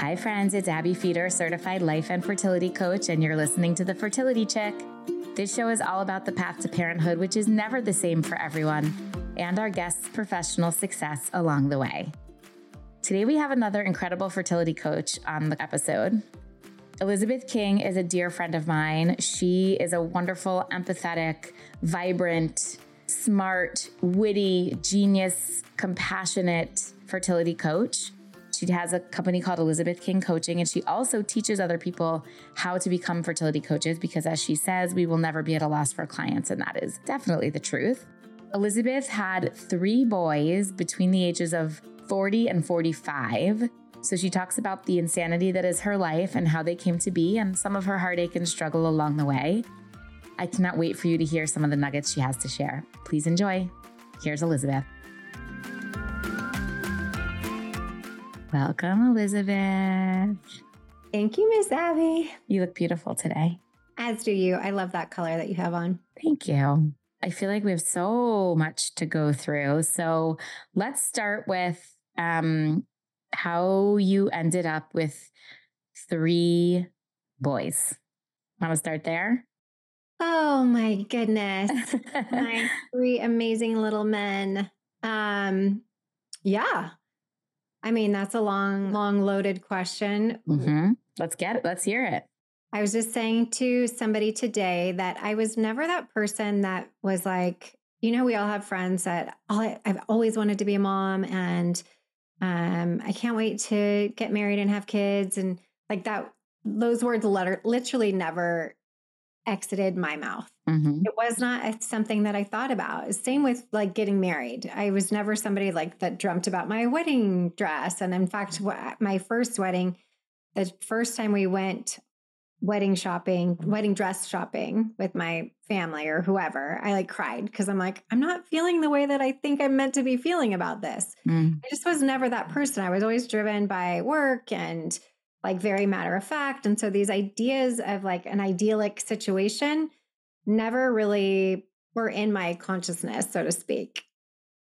Hi, friends. It's Abbe Feder, certified life and fertility coach, and you're listening to The Fertility Chick. This show is all about the path to parenthood, which is never the same for everyone, and our guests' professional success along the way. Today, we have another incredible fertility coach on the episode. Elizabeth King is a dear friend of mine. She is a wonderful, empathetic, vibrant, smart, witty, genius, compassionate fertility coach. She has a company called Elizabeth King Coaching, and she also teaches other people how to become fertility coaches because, as she says, we will never be at a loss for clients, and that is definitely the truth. Elizabeth had three boys between the ages of 40 and 45. So she talks about the insanity that is her life and how they came to be and some of her heartache and struggle along the way. I cannot wait for you to hear some of the nuggets she has to share. Please enjoy. Here's Elizabeth. Welcome, Elizabeth. Thank you, Miss Abbe. You look beautiful today. As do you. I love that color that you have on. Thank you. I feel like we have so much to go through. So let's start with um, how you ended up with three boys. Want to start there? Oh my goodness. my three amazing little men. Um, yeah. I mean, that's a long, long loaded question. Mm-hmm. Let's get it. Let's hear it. I was just saying to somebody today that I was never that person that was like, you know, we all have friends that I've always wanted to be a mom and um, I can't wait to get married and have kids. And like that, those words letter, literally never exited my mouth. Mm-hmm. It was not something that I thought about. Same with like getting married. I was never somebody like that dreamt about my wedding dress. And in fact, my first wedding, the first time we went wedding shopping, wedding dress shopping with my family or whoever, I like cried because I'm like, I'm not feeling the way that I think I'm meant to be feeling about this. Mm. I just was never that person. I was always driven by work and like very matter of fact. And so these ideas of like an idyllic situation never really were in my consciousness, so to speak.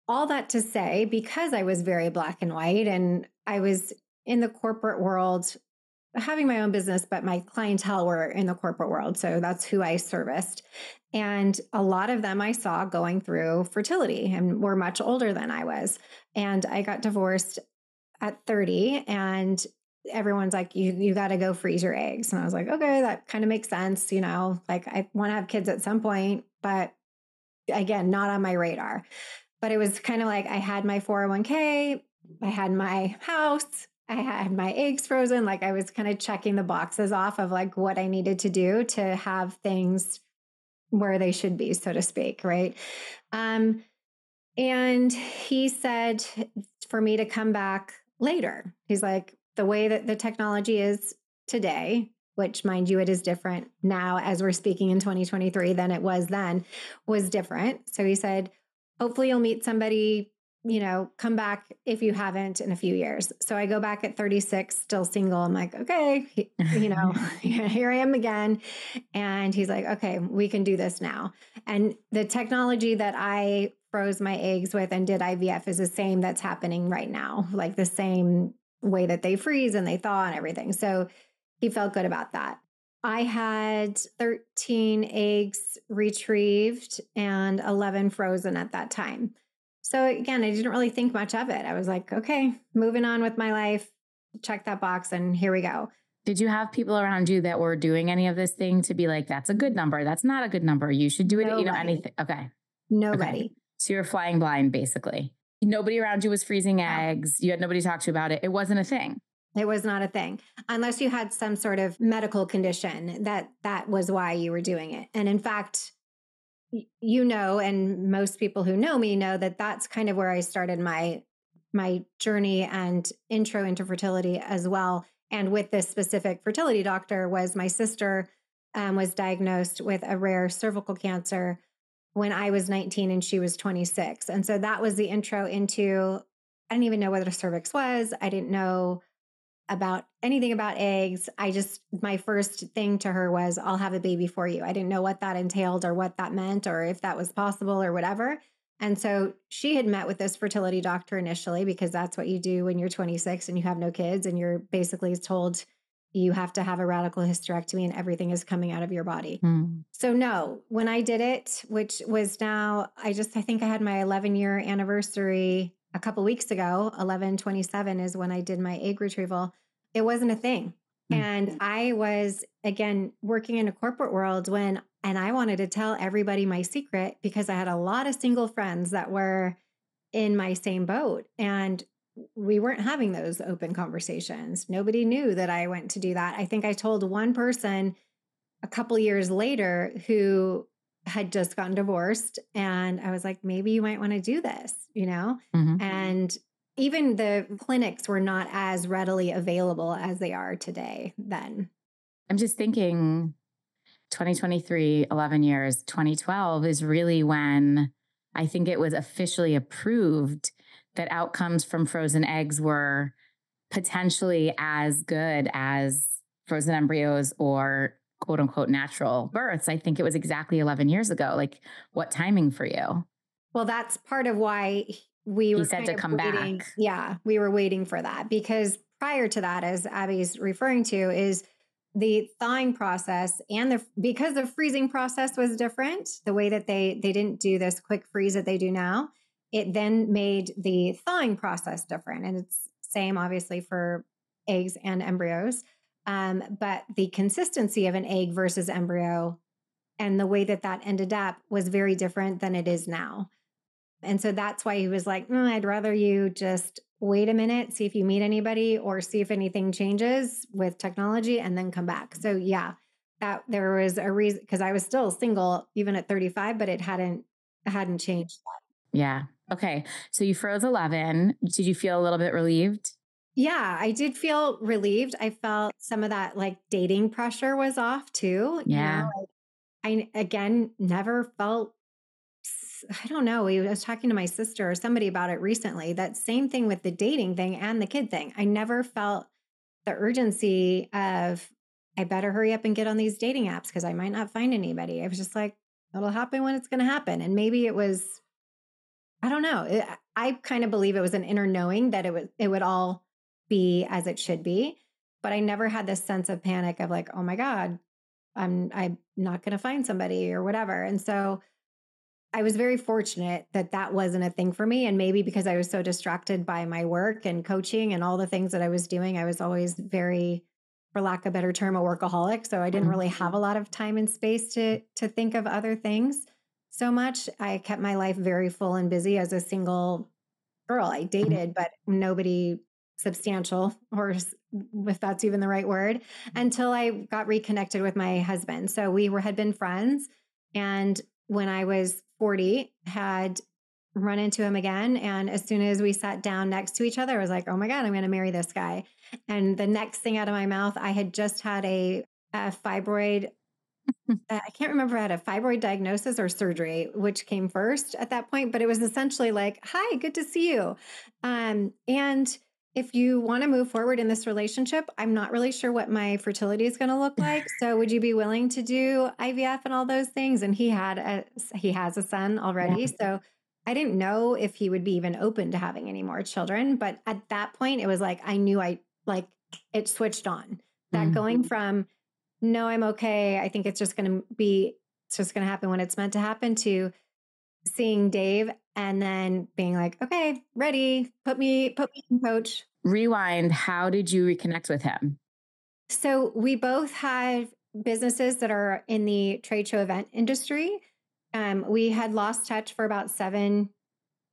All that to say, because I was very black and white and I was in the corporate world having my own business, but my clientele were in the corporate world. So that's who I serviced. And a lot of them I saw going through fertility and were much older than I was. And I got divorced at 30 and everyone's like you you got to go freeze your eggs. And i was like okay that kind of makes sense you know like i want to have kids at some point but again not on my radar. But it was kind of like i had my 401k i had my house i had my eggs frozen like i was kind of checking the boxes off of like what i needed to do to have things where they should be so to speak right? Um and he said for me to come back later. He's like the way that the technology is today, which mind you, it is different now as we're speaking in 2023 than it was then, was different. So he said, hopefully you'll meet somebody, you know, come back if you haven't in a few years. So I go back at 36, still single. I'm like, okay, you know, here I am again. And he's like, okay, we can do this now. And the technology that I froze my eggs with and did IVF is the same that's happening right now, like the same way that they freeze and they thaw and everything. So he felt good about that. I had 13 eggs retrieved and 11 frozen at that time. So again, I didn't really think much of it. I was like, okay, moving on with my life, check that box, and here we go. Did you have people around you that were doing any of this thing to be like, that's a good number, that's not a good number, you should do it, Nobody. you know, anything? Okay. Nobody. Okay. So you're flying blind, basically nobody around you was freezing eggs. You had nobody to talk to about it. It wasn't a thing. It was not a thing unless you had some sort of medical condition that that was why you were doing it. And in fact, you know and most people who know me know that that's kind of where I started my my journey and intro into fertility as well. And with this specific fertility doctor was my sister um, was diagnosed with a rare cervical cancer when I was 19 and she was 26. And so that was the intro into, I didn't even know what a cervix was. I didn't know about anything about eggs. I just, my first thing to her was, I'll have a baby for you. I didn't know what that entailed or what that meant or if that was possible or whatever. And so she had met with this fertility doctor initially because that's what you do when you're 26 and you have no kids and you're basically told you have to have a radical hysterectomy and everything is coming out of your body. Mm. So no, when I did it, which was now I just I think I had my 11 year anniversary a couple weeks ago, 1127 is when I did my egg retrieval. It wasn't a thing. Mm. And I was again working in a corporate world when and I wanted to tell everybody my secret because I had a lot of single friends that were in my same boat. And we weren't having those open conversations. Nobody knew that I went to do that. I think I told one person a couple years later who had just gotten divorced. And I was like, maybe you might want to do this, you know? Mm-hmm. And even the clinics were not as readily available as they are today then. I'm just thinking 2023, 11 years, 2012 is really when I think it was officially approved that outcomes from frozen eggs were potentially as good as frozen embryos or quote unquote natural births. I think it was exactly 11 years ago. Like, what timing for you? Well, that's part of why we were said to come waiting. back. Yeah, we were waiting for that because prior to that, as Abbe's referring to, is the thawing process and the because the freezing process was different the way that they they didn't do this quick freeze that they do now it then made the thawing process different and it's same obviously for eggs and embryos um, but the consistency of an egg versus embryo and the way that that ended up was very different than it is now and so that's why he was like mm, i'd rather you just wait a minute, see if you meet anybody or see if anything changes with technology and then come back. So yeah, that there was a reason because I was still single even at 35, but it hadn't hadn't changed. Yeah. Okay. So you froze 11. Did you feel a little bit relieved? Yeah, I did feel relieved. I felt some of that like dating pressure was off too. Yeah. You know, like, I again never felt I don't know. I was talking to my sister or somebody about it recently. That same thing with the dating thing and the kid thing. I never felt the urgency of, I better hurry up and get on these dating apps because I might not find anybody. I was just like, it'll happen when it's going to happen. And maybe it was, I don't know. It, I kind of believe it was an inner knowing that it was, it would all be as it should be. But I never had this sense of panic of like, oh my God, I'm, I'm not going to find somebody or whatever. And so, I was very fortunate that that wasn't a thing for me. And maybe because I was so distracted by my work and coaching and all the things that I was doing, I was always very, for lack of a better term, a workaholic. So I didn't really have a mm-hmm. lot of time and space to to think of other things so much. I kept my life very full and busy as a single girl. I mm-hmm. dated, but nobody substantial, or if that's even the right word, until I got reconnected with my husband. So we were had been friends. And when I was 40 had run into him again. And as soon as we sat down next to each other, I was like, oh my God, I'm going to marry this guy. And the next thing out of my mouth, I had just had a, a fibroid. I can't remember if I had a fibroid diagnosis or surgery, which came first at that point, but it was essentially like, hi, good to see you. Um, and if you want to move forward in this relationship, I'm not really sure what my fertility is going to look like. So would you be willing to do IVF and all those things? And he had a he has a son already. Yeah. So I didn't know if he would be even open to having any more children, but at that point it was like I knew I like it switched on. That mm-hmm. going from no, I'm okay. I think it's just going to be it's just going to happen when it's meant to happen to seeing Dave and then being like, okay, ready, put me, put me in coach. Rewind. How did you reconnect with him? So we both have businesses that are in the trade show event industry. Um, we had lost touch for about seven,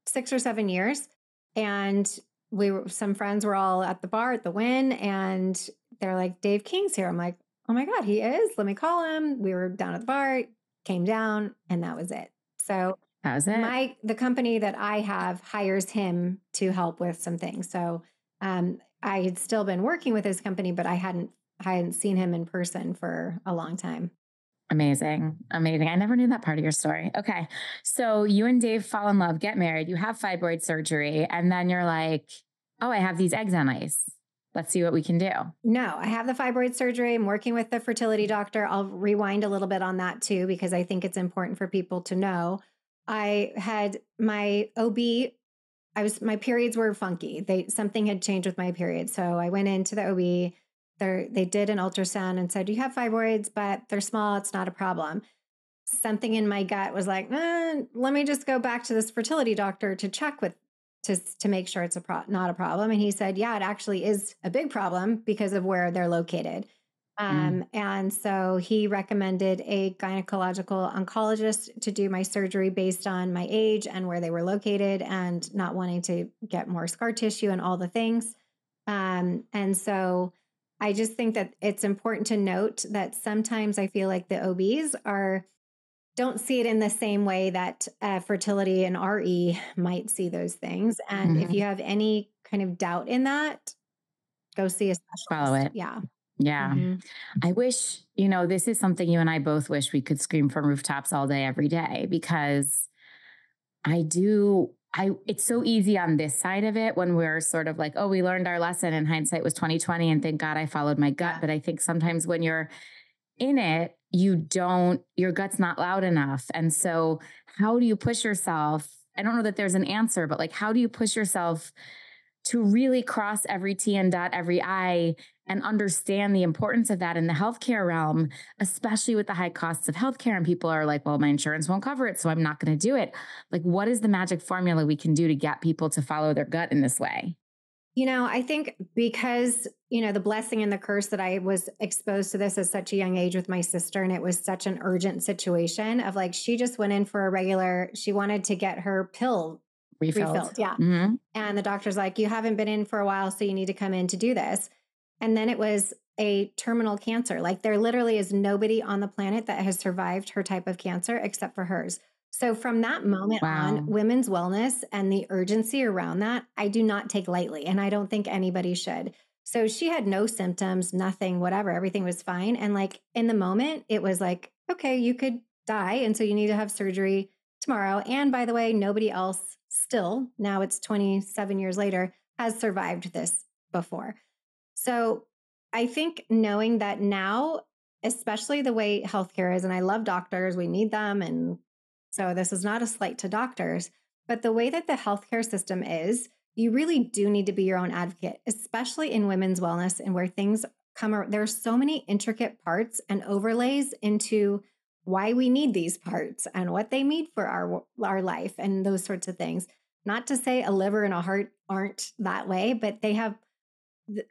six or seven years. And we were, some friends were all at the bar at the Wynn and they're like, Dave King's here. I'm like, oh my God, he is. Let me call him. We were down at the bar, came down, and that was it. So How's it? My the company that I have hires him to help with some things. So um, I had still been working with his company, but I hadn't I hadn't seen him in person for a long time. Amazing. Amazing. I never knew that part of your story. Okay. So you and Dave fall in love, get married, you have fibroid surgery, and then you're like, oh, I have these eggs on ice. Let's see what we can do. No, I have the fibroid surgery. I'm working with the fertility doctor. I'll rewind a little bit on that too, because I think it's important for people to know I had my OB. I was my periods were funky. They something had changed with my period. so I went into the OB. They they did an ultrasound and said you have fibroids, but they're small. It's not a problem. Something in my gut was like, eh, let me just go back to this fertility doctor to check with to to make sure it's a pro- not a problem. And he said, yeah, it actually is a big problem because of where they're located. Um, mm. And so he recommended a gynecological oncologist to do my surgery based on my age and where they were located and not wanting to get more scar tissue and all the things. Um, and so I just think that it's important to note that sometimes I feel like the OBs are don't see it in the same way that uh, fertility and RE might see those things. And mm-hmm. if you have any kind of doubt in that, go see a specialist. Follow it. Yeah. Yeah. Mm-hmm. I wish, you know, this is something you and I both wish we could scream from rooftops all day, every day, because I do. I, it's so easy on this side of it when we're sort of like, oh, we learned our lesson and hindsight was 2020 and thank God I followed my gut. Yeah. But I think sometimes when you're in it, you don't, your gut's not loud enough. And so how do you push yourself? I don't know that there's an answer, but like, how do you push yourself to really cross every T and dot every I and understand the importance of that in the healthcare realm, especially with the high costs of healthcare. And people are like, well, my insurance won't cover it, so I'm not going to do it. Like, what is the magic formula we can do to get people to follow their gut in this way? You know, I think because, you know, the blessing and the curse that I was exposed to this at such a young age with my sister, and it was such an urgent situation of like, she just went in for a regular, she wanted to get her pill refilled. refilled yeah. Mm-hmm. And the doctor's like, you haven't been in for a while, so you need to come in to do this. And then it was a terminal cancer. Like there literally is nobody on the planet that has survived her type of cancer except for hers. So from that moment wow. on, women's wellness and the urgency around that, I do not take lightly. And I don't think anybody should. So she had no symptoms, nothing, whatever. Everything was fine. And like in the moment, it was like, okay, you could die. And so you need to have surgery tomorrow. And by the way, nobody else still, now it's 27 years later, has survived this before. So I think knowing that now, especially the way healthcare is, and I love doctors, we need them. And so this is not a slight to doctors, but the way that the healthcare system is, you really do need to be your own advocate, especially in women's wellness and where things come. There are so many intricate parts and overlays into why we need these parts and what they mean for our our life and those sorts of things. Not to say a liver and a heart aren't that way, but they have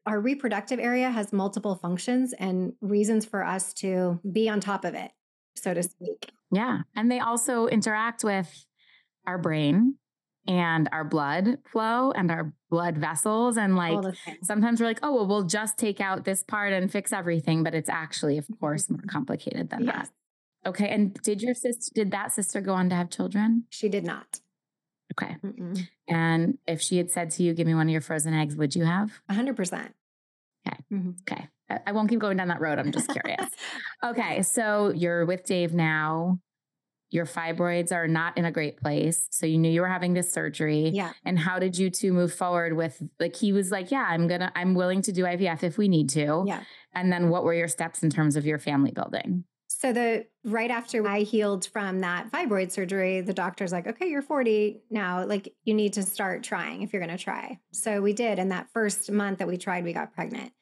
our reproductive area has multiple functions and reasons for us to be on top of it, so to speak. Yeah. And they also interact with our brain and our blood flow and our blood vessels. And like sometimes we're like, oh, well, we'll just take out this part and fix everything. But it's actually, of course, more complicated than yes. that. Okay. And did your sister, did that sister go on to have children? She did not. Okay. Mm-mm. And if she had said to you, give me one of your frozen eggs, would you have? 100%. Okay. Mm-hmm. Okay. I won't keep going down that road. I'm just curious. okay. So you're with Dave now. Your fibroids are not in a great place. So you knew you were having this surgery. Yeah. And how did you two move forward with like he was like, Yeah, I'm gonna, I'm willing to do IVF if we need to. Yeah. And then what were your steps in terms of your family building? So the right after I healed from that fibroid surgery, the doctor's like, "Okay, you're 40 now. Like you need to start trying if you're going to try." So we did, and that first month that we tried, we got pregnant.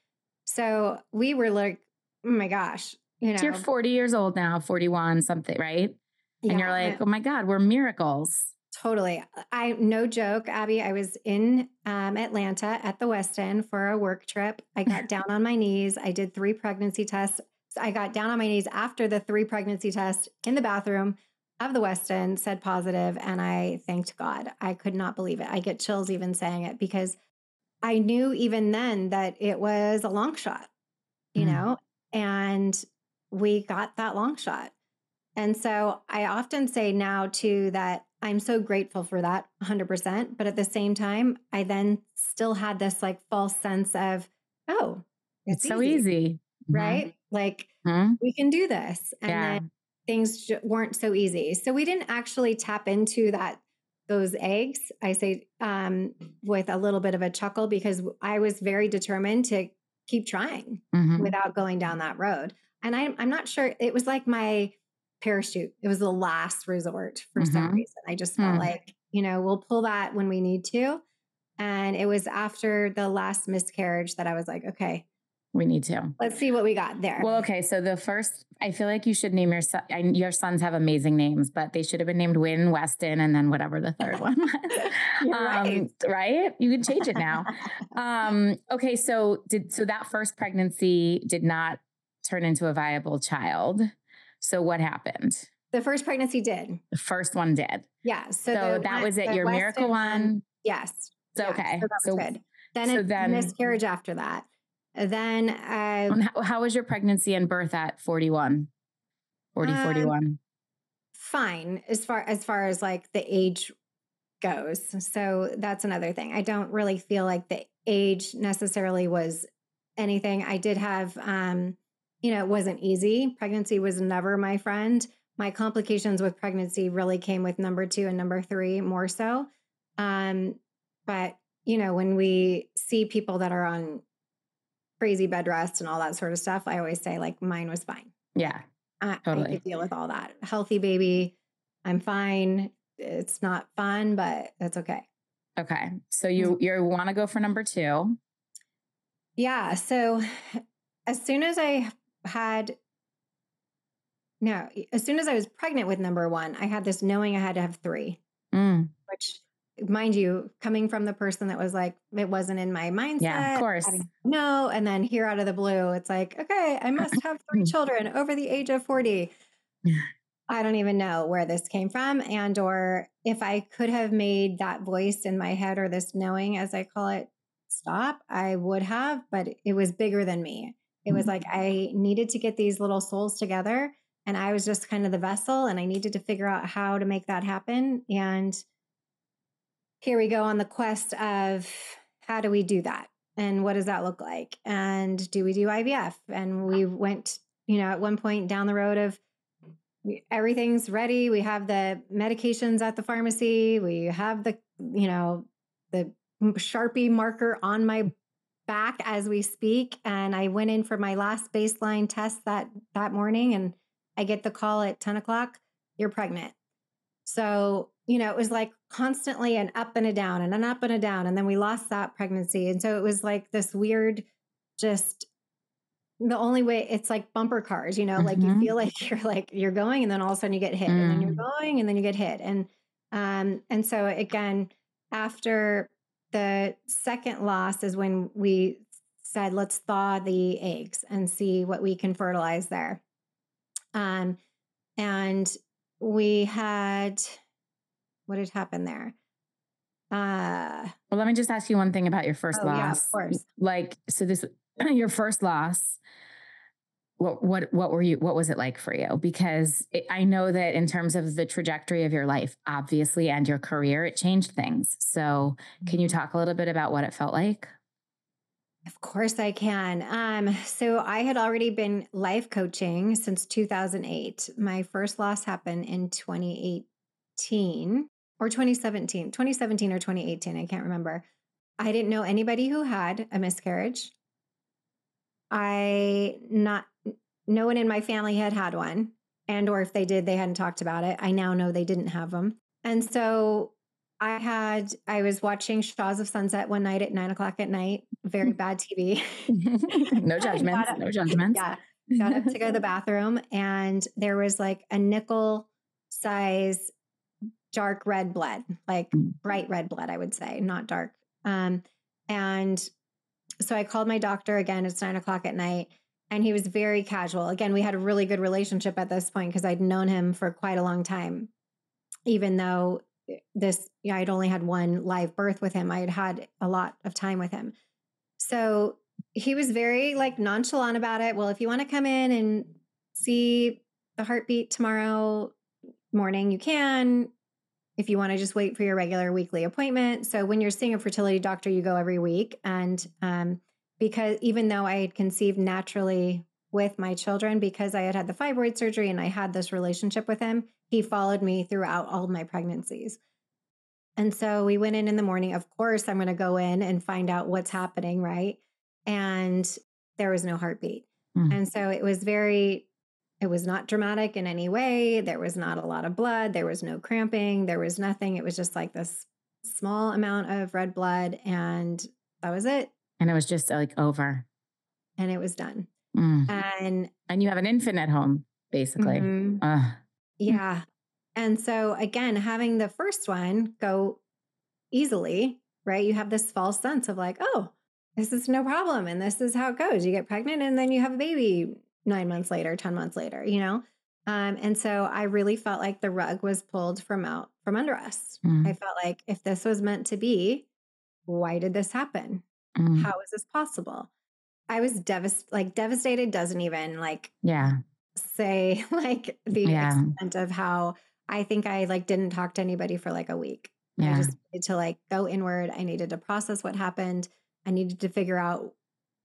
So we were like, "Oh my gosh, you know." So you're 40 years old now, 41 something, right? Yeah, and you're like, "Oh my god, we're miracles." Totally. I no joke, Abbe. I was in um, Atlanta at the Westin for a work trip. I got down on my knees. I did three pregnancy tests. I got down on my knees after the three pregnancy tests in the bathroom of the Westin, said positive, and I thanked God. I could not believe it. I get chills even saying it because I knew even then that it was a long shot, you mm. know, and we got that long shot. And so I often say now too that I'm so grateful for that 100%. But at the same time, I then still had this like false sense of, oh, it's, it's so easy. Mm-hmm. right? Like mm-hmm. we can do this. And yeah. then things weren't so easy. So we didn't actually tap into that those eggs. I say um, with a little bit of a chuckle because I was very determined to keep trying mm-hmm. without going down that road. And I, I'm not sure. It was like my parachute. It was the last resort for some Mhm. reason. I just felt Hmm. like, you know, we'll pull that when we need to. And it was after the last miscarriage that I was like, okay, We need to. let's see what we got there. Well, okay. So the first, I feel like you should name your son. Your sons have amazing names, but they should have been named Wynn, Weston, and then whatever the third one was. You're right. Um, right? You can change it now. um, okay. So did so that first pregnancy did not turn into a viable child. So what happened? the first pregnancy did. The first one did. Yeah. So, So, the that was it. Your Weston miracle one. Yes. So okay. So that was So good. Then so a then- miscarriage after that. Then uh, how, how was your pregnancy and birth at 41? 40, Um, 41. fine as far as far as like the age goes. So that's another thing. I don't really feel like the age necessarily was anything. I did have um you know, it wasn't easy. Pregnancy was never my friend. My complications with pregnancy really came with number 2 and number 3 more so. Um but you know, when we see people that are on crazy bed rest and all that sort of stuff, I always say like mine was fine. Yeah. I, I Totally. could deal with all that. Healthy baby, I'm fine. It's not fun, but that's okay. Okay. So you you want to go for number two. Yeah. So as soon as I had, no, as soon as I was pregnant with number one, I had this knowing I had to have three, Mm, which, mind you, coming from the person that was like, it wasn't in my mindset. Yeah, of course. No. And then here out of the blue, it's like, okay, I must have three children over the age of 40. I don't even know where this came from and or if I could have made that voice in my head or this knowing as I call it stop, I would have, but it was bigger than me. It was like mm-hmm. I needed to get these little souls together and I was just kind of the vessel and I needed to figure out how to make that happen and here we go on the quest of how do we do that and what does that look like and do we do IVF and we went you know at one point down the road of everything's ready. We have the medications at the pharmacy. We have the, you know, the Sharpie marker on my back as we speak. And I went in for my last baseline test that that morning, and I get the call at ten o'clock. You're pregnant. So you know, it was like constantly an up and a down and an up and a down, and then we lost that pregnancy, and so it was like this weird, just the only way it's like bumper cars, you know, like you Mhm. feel like you're like you're going and then all of a sudden you get hit and then you're Mm. going and then you get hit. And um and so again, after the second loss is when we said let's thaw the eggs and see what we can fertilize there. Um and we had what had happened there? Uh Well, let me just ask you one thing about your first Oh, loss. yeah, of course. Like, so this your first loss. What what what were you? What was it like for you? Because it, I know that in terms of the trajectory of your life, obviously, and your career, it changed things. So, can you talk a little bit about what it felt like? Of course I can. Um, so I had already been life coaching since 2008. My first loss happened in 2018 or 2017, 2017 or 2018. I can't remember. I didn't know anybody who had a miscarriage. I not no one in my family had had one, and or if they did, they hadn't talked about it. I now know they didn't have them, and so I had I was watching Shahs of Sunset one night at nine o'clock at night. Very mm. bad TV. no judgments. Got No judgments. yeah, got up to go to the bathroom, and there was like a nickel size dark red blood, like Mm. bright red blood, I would say, not dark. Um, and so I called my doctor again. It's nine o'clock at night. And he was very casual. Again, we had a really good relationship at this point because I'd known him for quite a long time. Even though this, yeah, I'd only had one live birth with him, I had had a lot of time with him. So he was very like nonchalant about it. Well, if you want to come in and see the heartbeat tomorrow morning, you can. If you want to just wait for your regular weekly appointment. So when you're seeing a fertility doctor, you go every week. And um, because even though I had conceived naturally with my children, because I had had the fibroid surgery and I had this relationship with him, he followed me throughout all my pregnancies. And so we went in in the morning. Of course, I'm going to go in and find out what's happening, right? And there was no heartbeat. Mm. And so it was very, it was not dramatic in any way. There was not a lot of blood. There was no cramping. There was nothing. It was just like this small amount of red blood. And that was it. And it was just like over. And it was done. Mm. And And you have an infant at home, basically. Mhm. Yeah. And so again, having the first one go easily, right? You have this false sense of like, oh, this is no problem. And this is how it goes. You get pregnant and then you have a baby nine months later, 10 months later, you know? Um, and so I really felt like the rug was pulled from out from under us. Mm. I felt like if this was meant to be, why did this happen? Mm. How is this possible? I was devastated, like devastated doesn't even like Yeah. say like the Yeah. extent of how I think I like didn't talk to anybody for like a week. I Yeah. just needed to like go inward. I needed to process what happened. I needed to figure out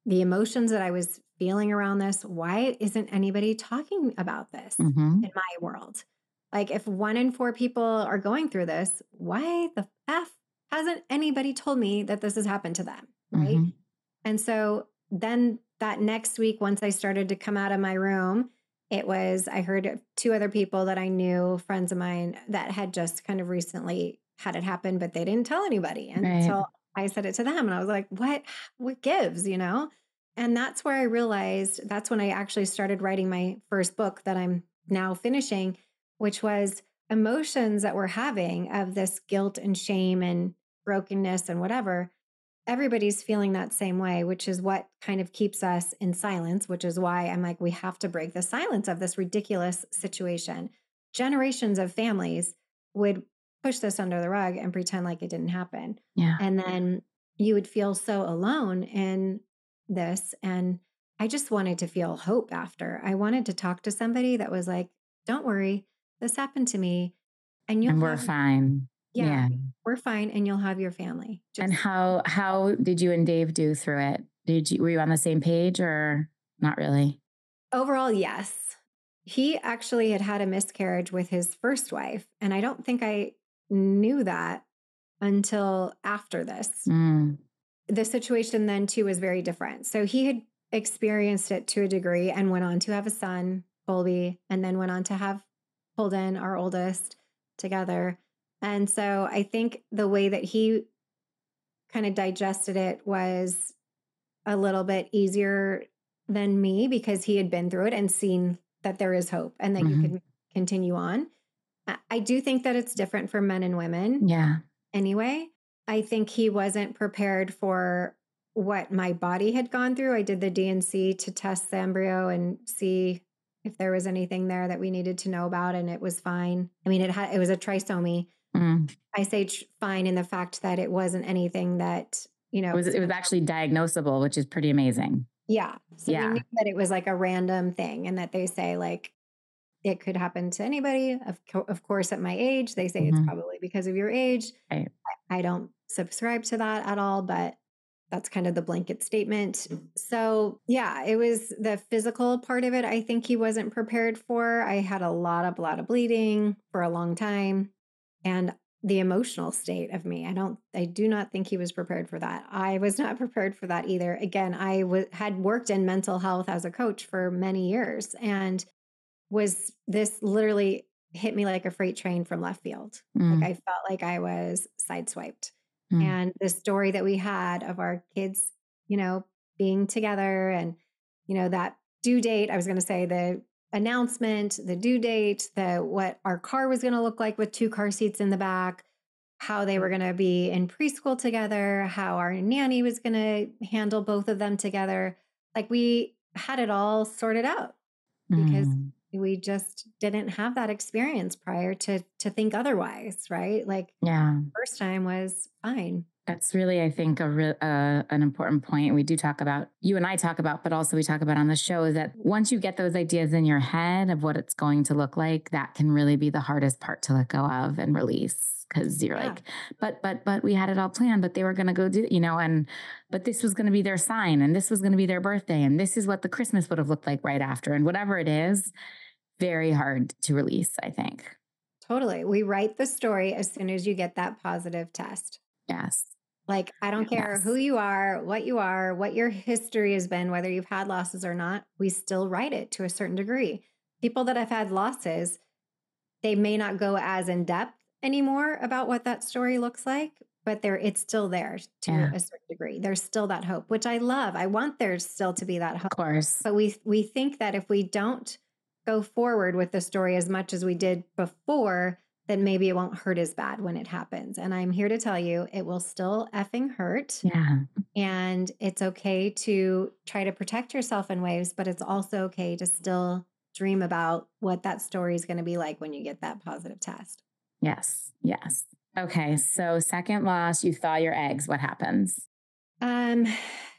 the emotions that I was feeling around this. Why isn't anybody talking about this hmm in my world? Like, if one in four people are going through this, why the F hasn't anybody told me that this has happened to them? Right. Mhm. And so then that next week, once I started to come out of my room, it was, I heard two other people that I knew, friends of mine, that had just kind of recently had it happen, but they didn't tell anybody Right. I said it to them. And I was like, what, what gives, you know? And that's where I realized that's when I actually started writing my first book that I'm now finishing, which was emotions that we're having of this guilt and shame and brokenness and whatever everybody's feeling that same way, which is what kind of keeps us in silence, which is why I'm like, we have to break the silence of this ridiculous situation. Generations of families would push this under the rug and pretend like it didn't happen. Yeah. And then you would feel so alone in this. And I just wanted to feel hope after. I wanted to talk to somebody that was like, don't worry, this happened to me. And you'll And we're have- fine. Yeah, we're fine. And you'll have your family. And how how did you and Dave do through it? Did you were you on the same page or not really? Overall, yes. He actually had had a miscarriage with his first wife. And I don't think I knew that until after this. Mm. The situation then, too, was very different. So he had experienced it to a degree and went on to have a son, Colby, and then went on to have Holden, our oldest, together. And so I think the way that he kind of digested it was a little bit easier than me because he had been through it and seen that there is hope and that Mhm. you can continue on. I- do think that it's different for men and women Yeah. anyway. I think he wasn't prepared for what my body had gone through. I did the D&C to test the embryo and see if there was anything there that we needed to know about and it was fine. I mean it had it was a trisomy. Mm. I say tr- fine in the fact that it wasn't anything that, you know, It was it was actually diagnosable, which is pretty amazing. yeah. So Yeah. we knew that it was like a random thing and that they say like it could happen to anybody. Of, co- of course, at my age, they say Mhm. it's probably because of your age. Right. I, I don't subscribe to that at all, but that's kind of the blanket statement. So, yeah, it was the physical part of it. I think he wasn't prepared for. I had a lot of, lot of bleeding for a long time. And the emotional state of me. I don't, I do not think he was prepared for that. I was not prepared for that either. Again, I w- had worked in mental health as a coach for many years and was this literally hit me like a freight train from left field. Mm. Like I felt like I was sideswiped. Mm. And the story that we had of our kids, you know, being together and, you know, that due date, I was going to say the announcement, the due date, the what our car was going to look like with two car seats in the back, how they were going to be in preschool together, how our nanny was going to handle both of them together. Like we had it all sorted out because Mm. We just didn't have that experience prior to to think otherwise, right? Like yeah. first time was fine. That's really, I think, a real uh, an important point. We do talk about you and I talk about, but also we talk about on the show is that once you get those ideas in your head of what it's going to look like, that can really be the hardest part to let go of and release because you're Yeah. like, but but but we had it all planned, but they were going to go do, you know, and but this was going to be their sign, and this was going to be their birthday, and this is what the Christmas would have looked like right after, and whatever it is, very hard to release. I think. Totally. We write the story as soon as you get that positive test. Yes. Like, I don't care Yes. who you are, what you are, what your history has been, whether you've had losses or not, we still write it to a certain degree. people that have had losses, they may not go as in depth anymore about what that story looks like, but there it's still there to Yeah. a certain degree. There's still that hope, which I love. I want there still to be that hope. Of course. But we we think that if we don't go forward with the story as much as we did before, then maybe it won't hurt as bad when it happens. And I'm here to tell you, it will still effing hurt. Yeah. And it's okay to try to protect yourself in ways, but it's also okay to still dream about what that story is going to be like when you get that positive test. Yes. Yes. Okay. So, second loss, you thaw your eggs. What happens? Um,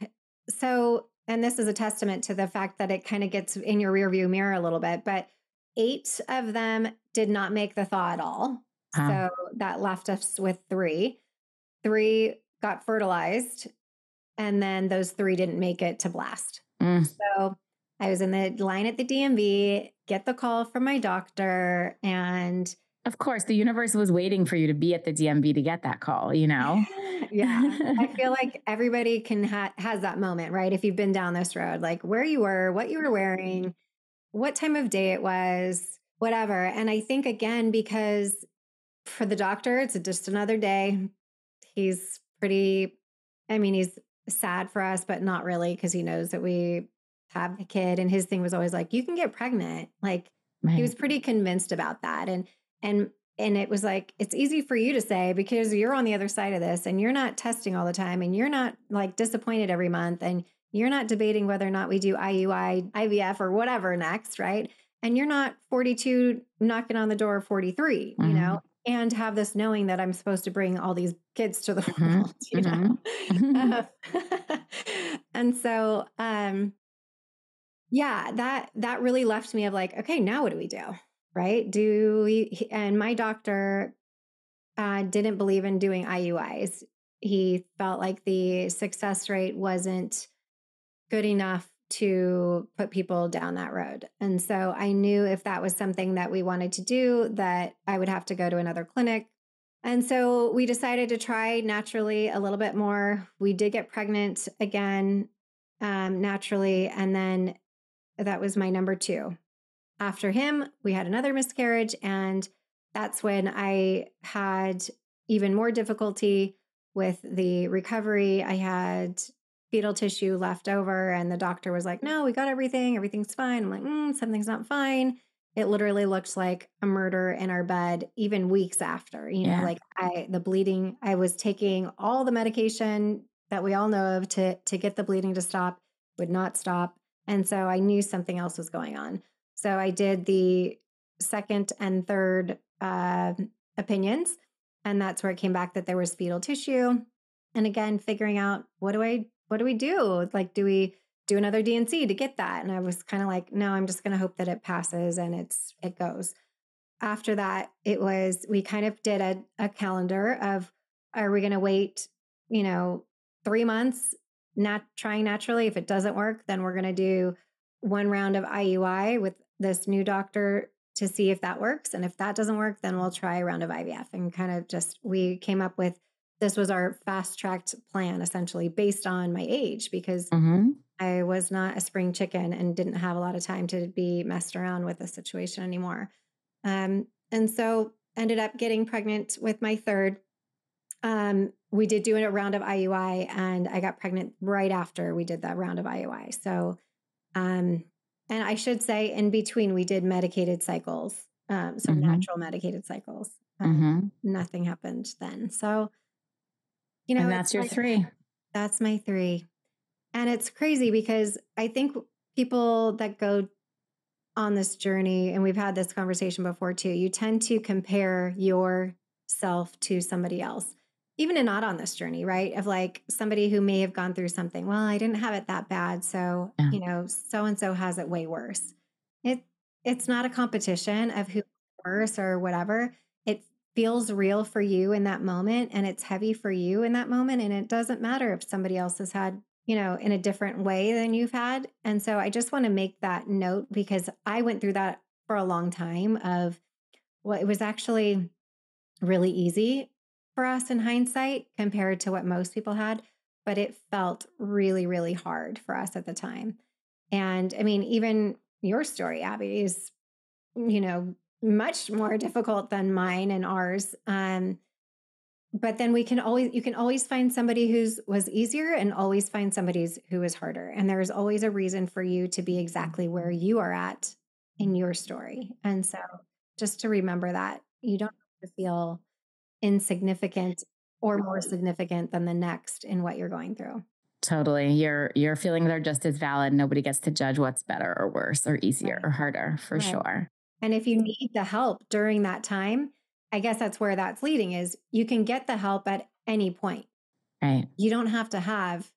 so, and this is a testament to the fact that it kind of gets in your rearview mirror a little bit, but eight of them did not make the thaw at all. Wow. So that left us with three. Three got fertilized, and then those three didn't make it to blast. Mm. So I was in the line at the DMV, get the call from my doctor, and Of course, the universe was waiting for you to be at the DMV to get that call, you know? yeah i feel like everybody can ha- has that moment right if you've been down this road like where you were what you were wearing what time of day it was whatever and i think again because for the doctor it's just another day. He's pretty i mean he's sad for us but not really because he knows that we have a kid and his thing was always like you can get pregnant. Like he was pretty convinced about that and and and it was like it's easy for you to say because you're on the other side of this and you're not testing all the time and you're not like disappointed every month and you're not debating whether or not we do IUI, IVF or whatever next, right? And you're not 42 knocking on the door of 43, Mhm. you know, and have this knowing that I'm supposed to bring all these kids to the Mhm. world, you know. Uh, and so um yeah, that that really left me of like, okay, now what do we do? Right? Do we and my doctor uh didn't believe in doing IUIs. He felt like the success rate wasn't good enough to put people down that road. And so I knew if that was something that we wanted to do that I would have to go to another clinic. And so we decided to try naturally a little bit more. We did get pregnant again um, naturally. And then that was my number two. After him, we had another miscarriage. And that's when I had even more difficulty with the recovery. I had fetal tissue left over, and the doctor was like, No, we got everything. Everything's fine. I'm like, mm, Something's not fine. It literally looked like a murder in our bed, even weeks after. You know, Yeah. like I, the bleeding, I was taking all the medication that we all know of to to get the bleeding to stop, would not stop. And so I knew something else was going on. So I did the second and third uh, opinions. And that's where it came back that there was fetal tissue. And again, figuring out what do I what do we do? Like, do we do another D&C to get that? And I was kind of like, no, I'm just gonna hope that it passes and it's it goes. After that, it was we kind of did a, a calendar of are we gonna wait, you know, three months, not trying naturally. If it doesn't work, then we're gonna do one round of IUI with this new doctor to see if that works. And if that doesn't work, then we'll try a round of IVF. And kind of just, we came up with this was our fast tracked plan essentially based on my age because hmm I was not a spring chicken and didn't have a lot of time to be messed around with the situation anymore. Um, and so ended up getting pregnant with my third. Um, we did do a round of IUI and I got pregnant right after we did that round of IUI. So, um, and I should say in between we did medicated cycles, um, so Mhm. natural medicated cycles. Um, hmm Nothing happened then. So, you know, and that's your like- three. that's my three. And it's crazy because I think people that go on this journey, and we've had this conversation before too, you tend to compare yourself to somebody else, even and not on this journey, right? Of like somebody who may have gone through something. Well, I didn't have it that bad. So, Yeah. you know, so and so has it way worse. It it's not a competition of who worse or whatever. It feels real for you in that moment and it's heavy for you in that moment. And it doesn't matter if somebody else has had, you know, in a different way than you've had. And so I just want to make that note because I went through that for a long time of well, it was actually really easy for us in hindsight compared to what most people had, but it felt really, really hard for us at the time. And I mean, even your story, Abbe, is you know, much more difficult than mine and ours. Um, but then we can always you can always find somebody who's was easier and always find somebody's who is harder and there's always a reason for you to be exactly where you are at in your story and so just to remember that you don't have to feel insignificant or more significant than the next in what you're going through totally your your feelings are just as valid nobody gets to judge what's better or worse or easier right. or harder for right. sure and if you mm-hmm. need the help during that time I guess that's where that's leading is you can get the help at any point. Right. You don't have to have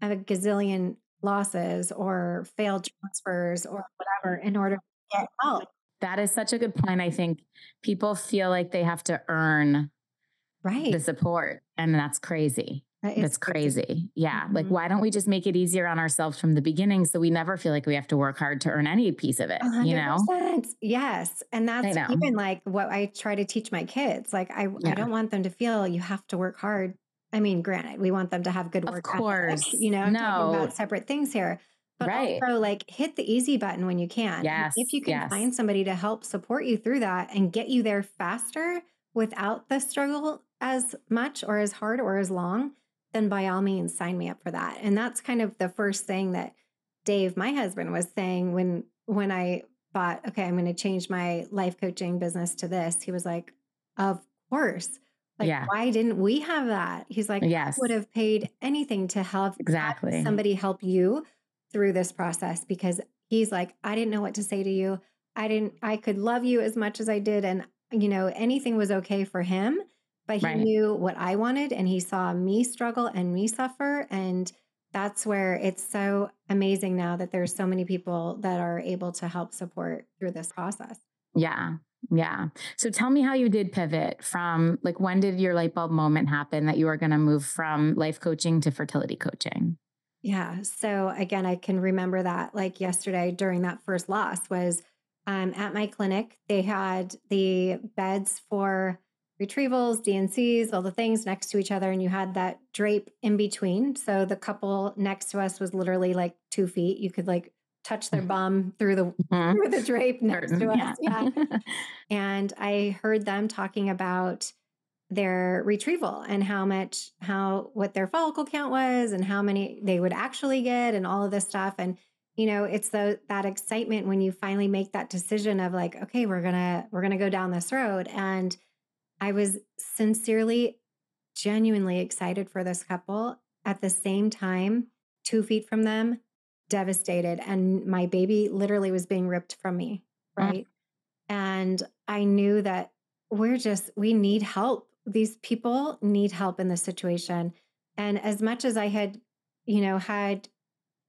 a gazillion losses or failed transfers or whatever in order to get help. That is such a good point. I think people feel like they have to earn right the support and that's crazy. That's crazy. Yeah. Mm-hmm. Like, why don't we just make it easier on ourselves from the beginning so we never feel like we have to work hard to earn any piece of it? 100%. You know? Yes. And that's even like what I try to teach my kids. Like, I, yeah. I don't want them to feel you have to work hard. I mean, granted, we want them to have good work. Of course. You know, I'm no. talking about separate things here. But right. also, like, hit the easy button when you can. Yes. If you can yes. find somebody to help support you through that and get you there faster without the struggle as much or as hard or as long, then by all means sign me up for that. And that's kind of the first thing that Dave, my husband, was saying when when I thought, okay, I'm going to change my life coaching business to this. He was like, of course. Like, yeah. why didn't we have that? He's like, yes. I would have paid anything to help exactly somebody help you through this process because he's like, I didn't know what to say to you. I didn't, I could love you as much as I did. And, you know, anything was okay for him but he right. knew what I wanted and he saw me struggle and me suffer. And that's where it's so amazing now that there's so many people that are able to help support through this process. Yeah. Yeah. So tell me how you did pivot from like when did your light bulb moment happen that you were going to move from life coaching to fertility coaching? Yeah. So again, I can remember that like yesterday during that first loss was um, at my clinic. They had the beds for retrievals, D&Cs, all the things next to each other. And you had that drape in between. So the couple next to us was literally like two feet. You could like touch their bum through the mm-hmm. through the drape next to us. Yeah. yeah. and I heard them talking about their retrieval and how much how what their follicle count was and how many they would actually get and all of this stuff. And you know, it's the that excitement when you finally make that decision of like, okay, we're gonna we're gonna go down this road. And I was sincerely, genuinely excited for this couple. At the same time, two feet from them, devastated. And my baby literally was being ripped from me. Mm. Right. And I knew that we're just, we need help. These people need help in this situation. And as much as I had, you know, had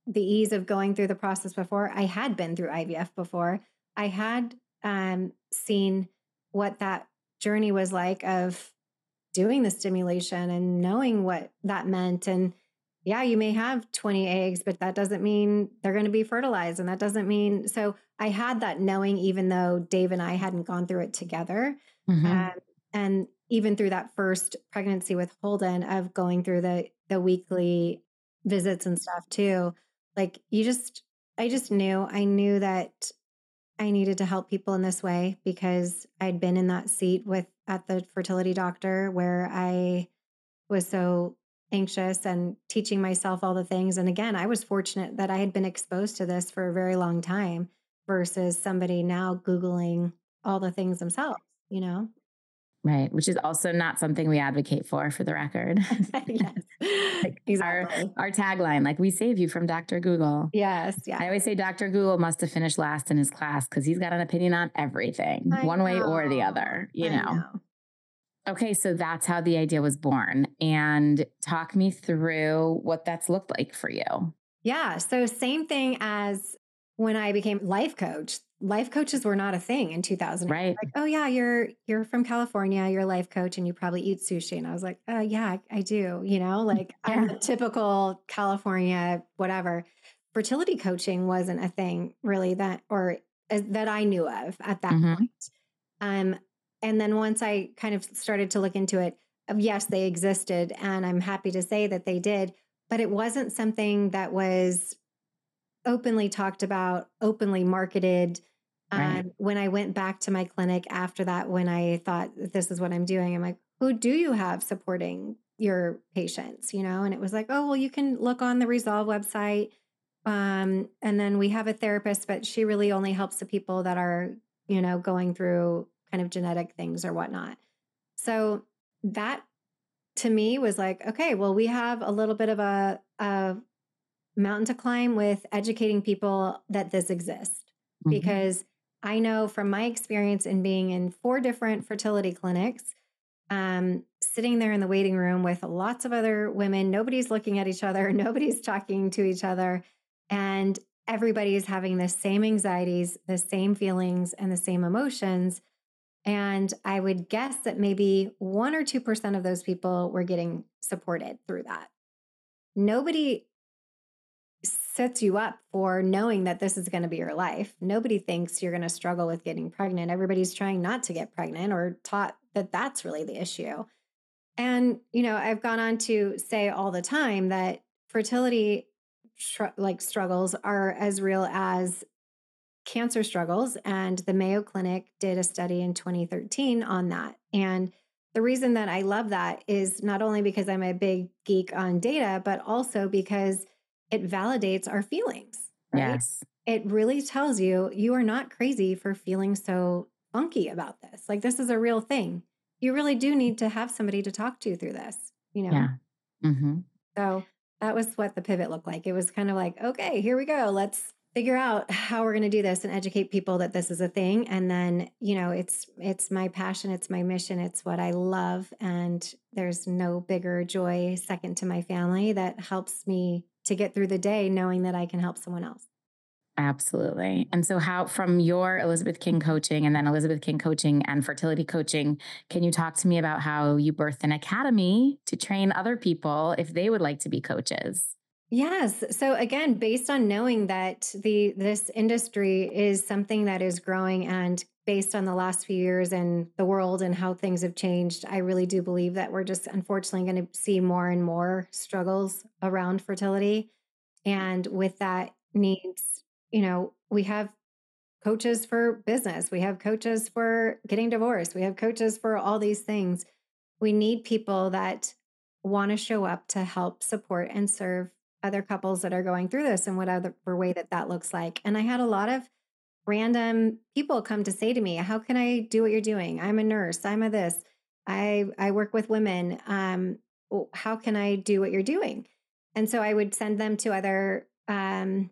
the ease of going through the process before, I had been through IVF before. I had um, seen what that journey was like of doing the stimulation and knowing what that meant. And yeah, you may have 20 eggs, but that doesn't mean they're going to be fertilized. And that doesn't mean so I had that knowing, even though Dave and I hadn't gone through it together. Mm-hmm. Um, and even through that first pregnancy with Holden of going through the the weekly visits and stuff too. Like you just I just knew I knew that I needed to help people in this way because I'd been in that seat with at the fertility doctor where I was so anxious and teaching myself all the things. And again, I was fortunate that I had been exposed to this for a very long time versus somebody now Googling all the things themselves, you know? Right, which is also not something we advocate for, for the record. yes, like exactly. Our, our tagline, like we save you from Dr. Google. Yes, yeah. I always say Dr. Google must have finished last in his class because he's got an opinion on everything, I one know. way or the other. You know? know. Okay, so that's how the idea was born, and talk me through what that's looked like for you. Yeah, so same thing as when I became life coach life coaches were not a thing in 2000 right. Like oh yeah you're you're from california you're a life coach and you probably eat sushi. And i was like oh yeah i, I do you know like yeah. i'm a typical california whatever. Fertility coaching wasn't a thing really that or uh, that i knew of at that mm-hmm. point. Um and then once i kind of started to look into it um, yes they existed and i'm happy to say that they did but it wasn't something that was openly talked about, openly marketed. Right. Um, when I went back to my clinic after that, when I thought this is what I'm doing, I'm like, who do you have supporting your patients? You know, and it was like, oh, well, you can look on the Resolve website. Um, and then we have a therapist, but she really only helps the people that are, you know, going through kind of genetic things or whatnot. So that to me was like, okay, well, we have a little bit of a, a mountain to climb with educating people that this exists mm-hmm. because I know from my experience in being in four different fertility clinics, um, sitting there in the waiting room with lots of other women, nobody's looking at each other, nobody's talking to each other, and everybody is having the same anxieties, the same feelings, and the same emotions. And I would guess that maybe one or 2% of those people were getting supported through that. Nobody sets you up for knowing that this is going to be your life. Nobody thinks you're going to struggle with getting pregnant. Everybody's trying not to get pregnant or taught that that's really the issue. And, you know, I've gone on to say all the time that fertility like struggles are as real as cancer struggles. And the Mayo Clinic did a study in 2013 on that. And the reason that I love that is not only because I'm a big geek on data, but also because it validates our feelings. Right? Yes. It really tells you you are not crazy for feeling so funky about this. Like this is a real thing. You really do need to have somebody to talk to through this, you know? Yeah. Mm-hmm. So that was what the pivot looked like. It was kind of like, okay, here we go. Let's figure out how we're going to do this and educate people that this is a thing and then you know it's it's my passion it's my mission it's what i love and there's no bigger joy second to my family that helps me to get through the day knowing that I can help someone else. Absolutely. And so, how from your Elizabeth King coaching and then Elizabeth King coaching and fertility coaching, can you talk to me about how you birthed an academy to train other people if they would like to be coaches? Yes. So again, based on knowing that the this industry is something that is growing and based on the last few years and the world and how things have changed, I really do believe that we're just unfortunately going to see more and more struggles around fertility. And with that needs, you know, we have coaches for business, we have coaches for getting divorced, we have coaches for all these things. We need people that want to show up to help support and serve other couples that are going through this and whatever way that that looks like. And I had a lot of random people come to say to me, "How can I do what you're doing? I'm a nurse. I'm a this. I I work with women. Um, how can I do what you're doing?" And so I would send them to other um,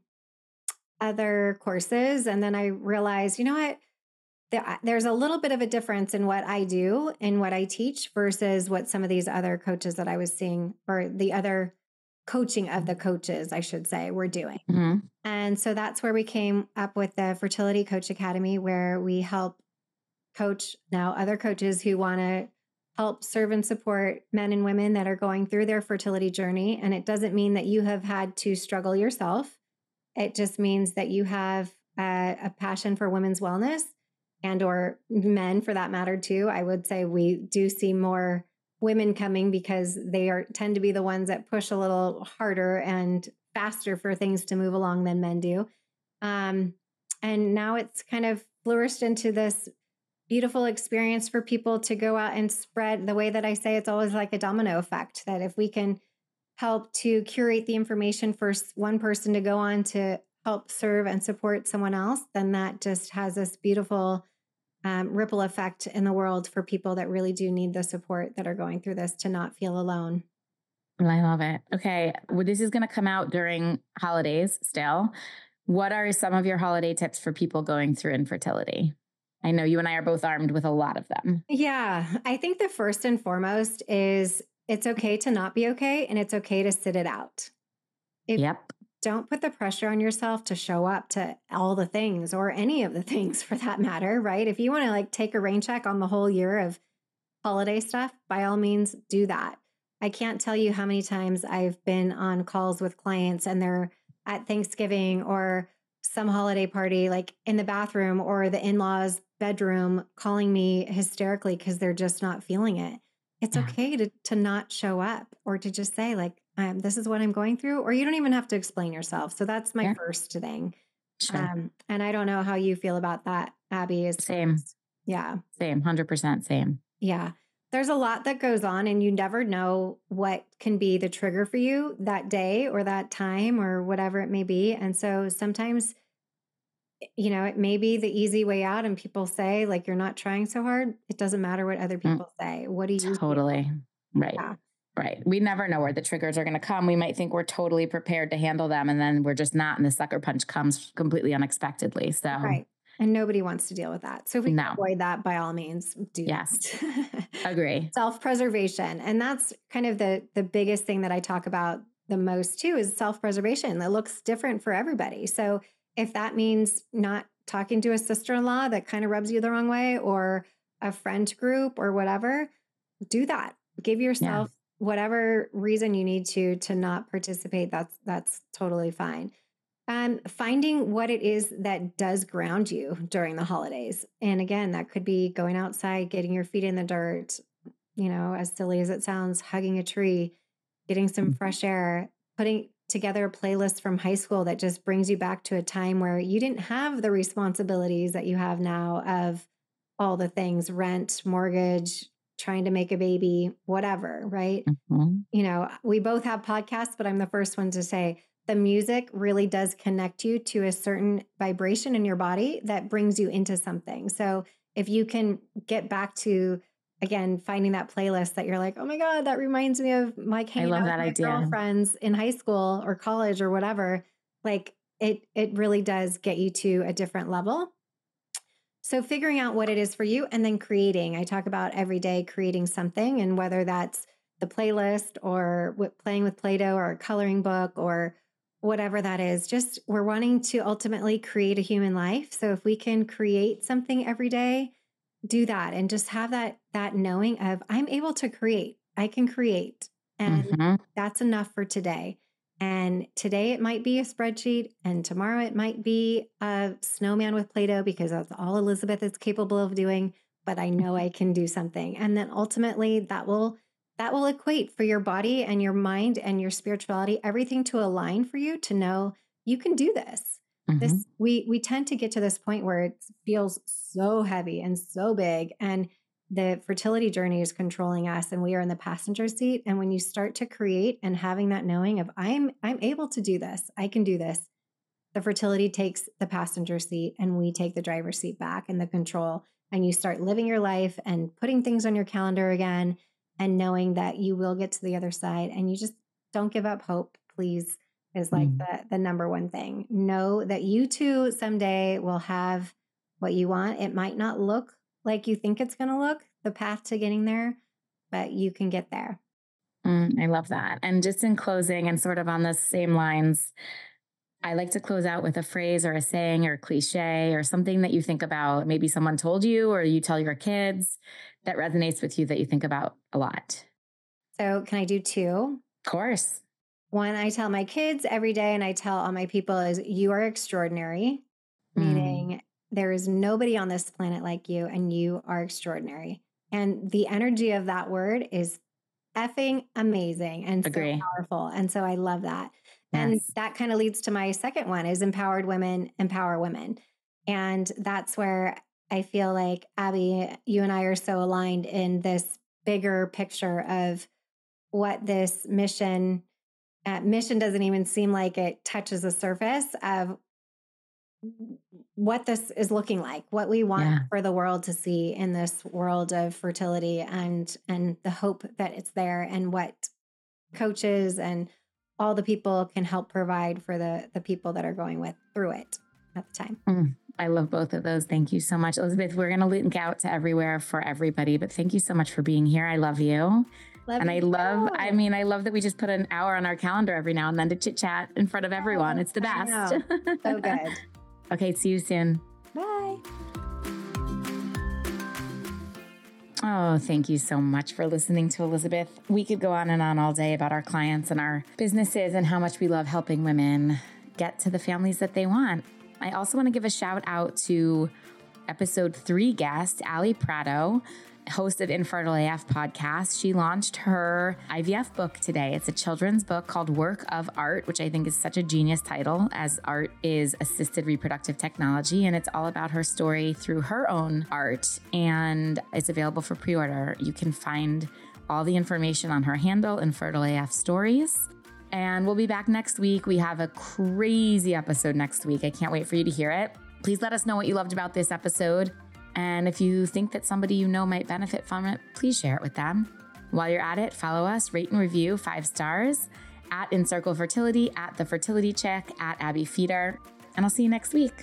other courses, and then I realized, you know what? There's a little bit of a difference in what I do and what I teach versus what some of these other coaches that I was seeing, or the other coaching of the coaches, I should say, we're doing. Mm-hmm. And so that's where we came up with the Fertility Coach Academy, where we help coach now other coaches who want to help serve and support men and women that are going through their fertility journey. And it doesn't mean that you have had to struggle yourself, it just means that you have a, a passion for women's wellness and or men for that matter too i would say we do see more women coming because they are tend to be the ones that push a little harder and faster for things to move along than men do. Um, and now it's kind of flourished into this beautiful experience for people to go out and spread the way that I say it's always like a domino effect that if we can help to curate the information for one person to go on to help serve and support someone else, then that just has this beautiful um, ripple effect in the world for people that really do need the support that are going through this to not feel alone. I love it. Okay. Well, this is going to come out during holidays still. What are some of your holiday tips for people going through infertility? I know you and I are both armed with a lot of them. Yeah. I think the first and foremost is it's okay to not be okay and it's okay to sit it out. If, yep don't put the pressure on yourself to show up to all the things or any of the things for that matter, right? If you want to like take a rain check on the whole year of holiday stuff, by all means do that. I can't tell you how many times I've been on calls with clients and they're at Thanksgiving or some holiday party, like in the bathroom or the in law's bedroom, calling me hysterically because they're just not feeling it. It's yeah. okay to, to not show up or to just say, like, um, this is what I'm going through, or you don't even have to explain yourself. So that's my yeah. first thing. Sure. Um, and I don't know how you feel about that, Abbe. Is Same. Yeah. Same. 100% same. Yeah. There's a lot that goes on, and you never know what can be the trigger for you that day or that time or whatever it may be. And so sometimes, you know, it may be the easy way out, and people say, like, you're not trying so hard. It doesn't matter what other Mm. people say. What do you? Totally. Right. Yeah. Right. We never know where the triggers are going to come. We might think we're totally prepared to handle them, and then we're just not. And the sucker punch comes completely unexpectedly. So, Right. And nobody wants to deal with that. So if we can No. avoid that, by all means, do Yes. agree. self-preservation and that's kind of the the biggest thing that i talk about the most too is self-preservation that looks different for everybody so if that means not talking to a sister-in-law that kind of rubs you the wrong way or a friend group or whatever do that give yourself whatever reason you need to to not participate that's that's totally fine um, finding what it is that does ground you during the holidays. And again, that could be going outside, getting your feet in the dirt, you know, as silly as it sounds, hugging a tree, getting some fresh air, putting together a playlist from high school that just brings you back to a time where you didn't have the responsibilities that you have now of all the things rent, mortgage, trying to make a baby, whatever, right? Mhm. you know, we both have podcasts, but I'm the first one to say the music really does connect you to a certain vibration in your body that brings you into something. So if you can get back to again finding that playlist that you're like, oh my god, that reminds me of my hanging love out with that my idea. girlfriends in high school or college or whatever, like it it really does get you to a different level. So figuring out what it is for you and then creating. I talk about every day creating something and whether that's the playlist or playing with Play-Doh or a coloring book or whatever that is. Just we're wanting to ultimately create a human life. So if we can create something every day, do that and just have that that knowing of I'm able to create. I can create. And Mhm. that's enough for today. And today it might be a spreadsheet, and tomorrow it might be a snowman with Play Doh because that's all Elizabeth is capable of doing. But I know I can do something. And then ultimately that will that will equate for your body and your mind and your spirituality, everything to align for you to know you can do this. Mhm. This we we tend to get to this point where it feels so heavy and so big and the fertility journey is controlling us and we are in the passenger seat. And when you start to create and having that knowing of i'm i'm able to do this i can do this the fertility takes the passenger seat and we take the driver's seat back and the control. And you start living your life and putting things on your calendar again and knowing that you will get to the other side and you just don't give up hope please is like Mm. the the number one thing. Know that you too someday will have what you want. It might not look like you think it's going to look the path to getting there but you can get there Mm, I love that. And just in closing, and sort of on the same lines, I like to close out with a phrase or a saying or a cliche or something that you think about. Maybe someone told you or you tell your kids that resonates with you that you think about a lot. so can i do two Of course. one i tell my kids every day and i tell all my people is you are extraordinary Mm. meaning there is nobody on this planet like you and you are extraordinary. And the energy of that word is effing amazing and so powerful and so i love that. And that kind of leads to my second one is empowered women empower women. And that's where i feel like Abbe you and i are so aligned in this bigger picture of what this mission uh, mission doesn't even seem like it touches the surface of what this is looking like what we want Yeah. for the world to see in this world of fertility and and the hope that it's there and what coaches and all the people can help provide for the the people that are going with through it at the time mm, I love both of those. Thank you so much, Elizabeth. We're going to link out to everywhere for everybody, but thank you so much for being here. I love you. love and I love. I mean, I love that we just put an hour on our calendar every now and then to chit chat in front of everyone. It's the best. so good okay, see you soon. bye Oh, thank you so much for listening to Elizabeth. We could go on and on all day about our clients and our businesses and how much we love helping women get to the families that they want. I also want to give a shout out to episode three guest, Ali Prato. Host of Infertile AF podcast, she launched her IVF book today. It's a children's book called Work of Art, which I think is such a genius title, as art is assisted reproductive technology. And it's all about her story through her own art. And it's available for pre order. You can find all the information on her handle, Infertile AF Stories. And we'll be back next week. We have a crazy episode next week. I can't wait for you to hear it. Please let us know what you loved about this episode. And if you think that somebody you know might benefit from it, please share it with them. While you're at it, follow us, rate and review five stars at InCircle Fertility, at The Fertility Chick, at Abbe Feder. And I'll see you next week.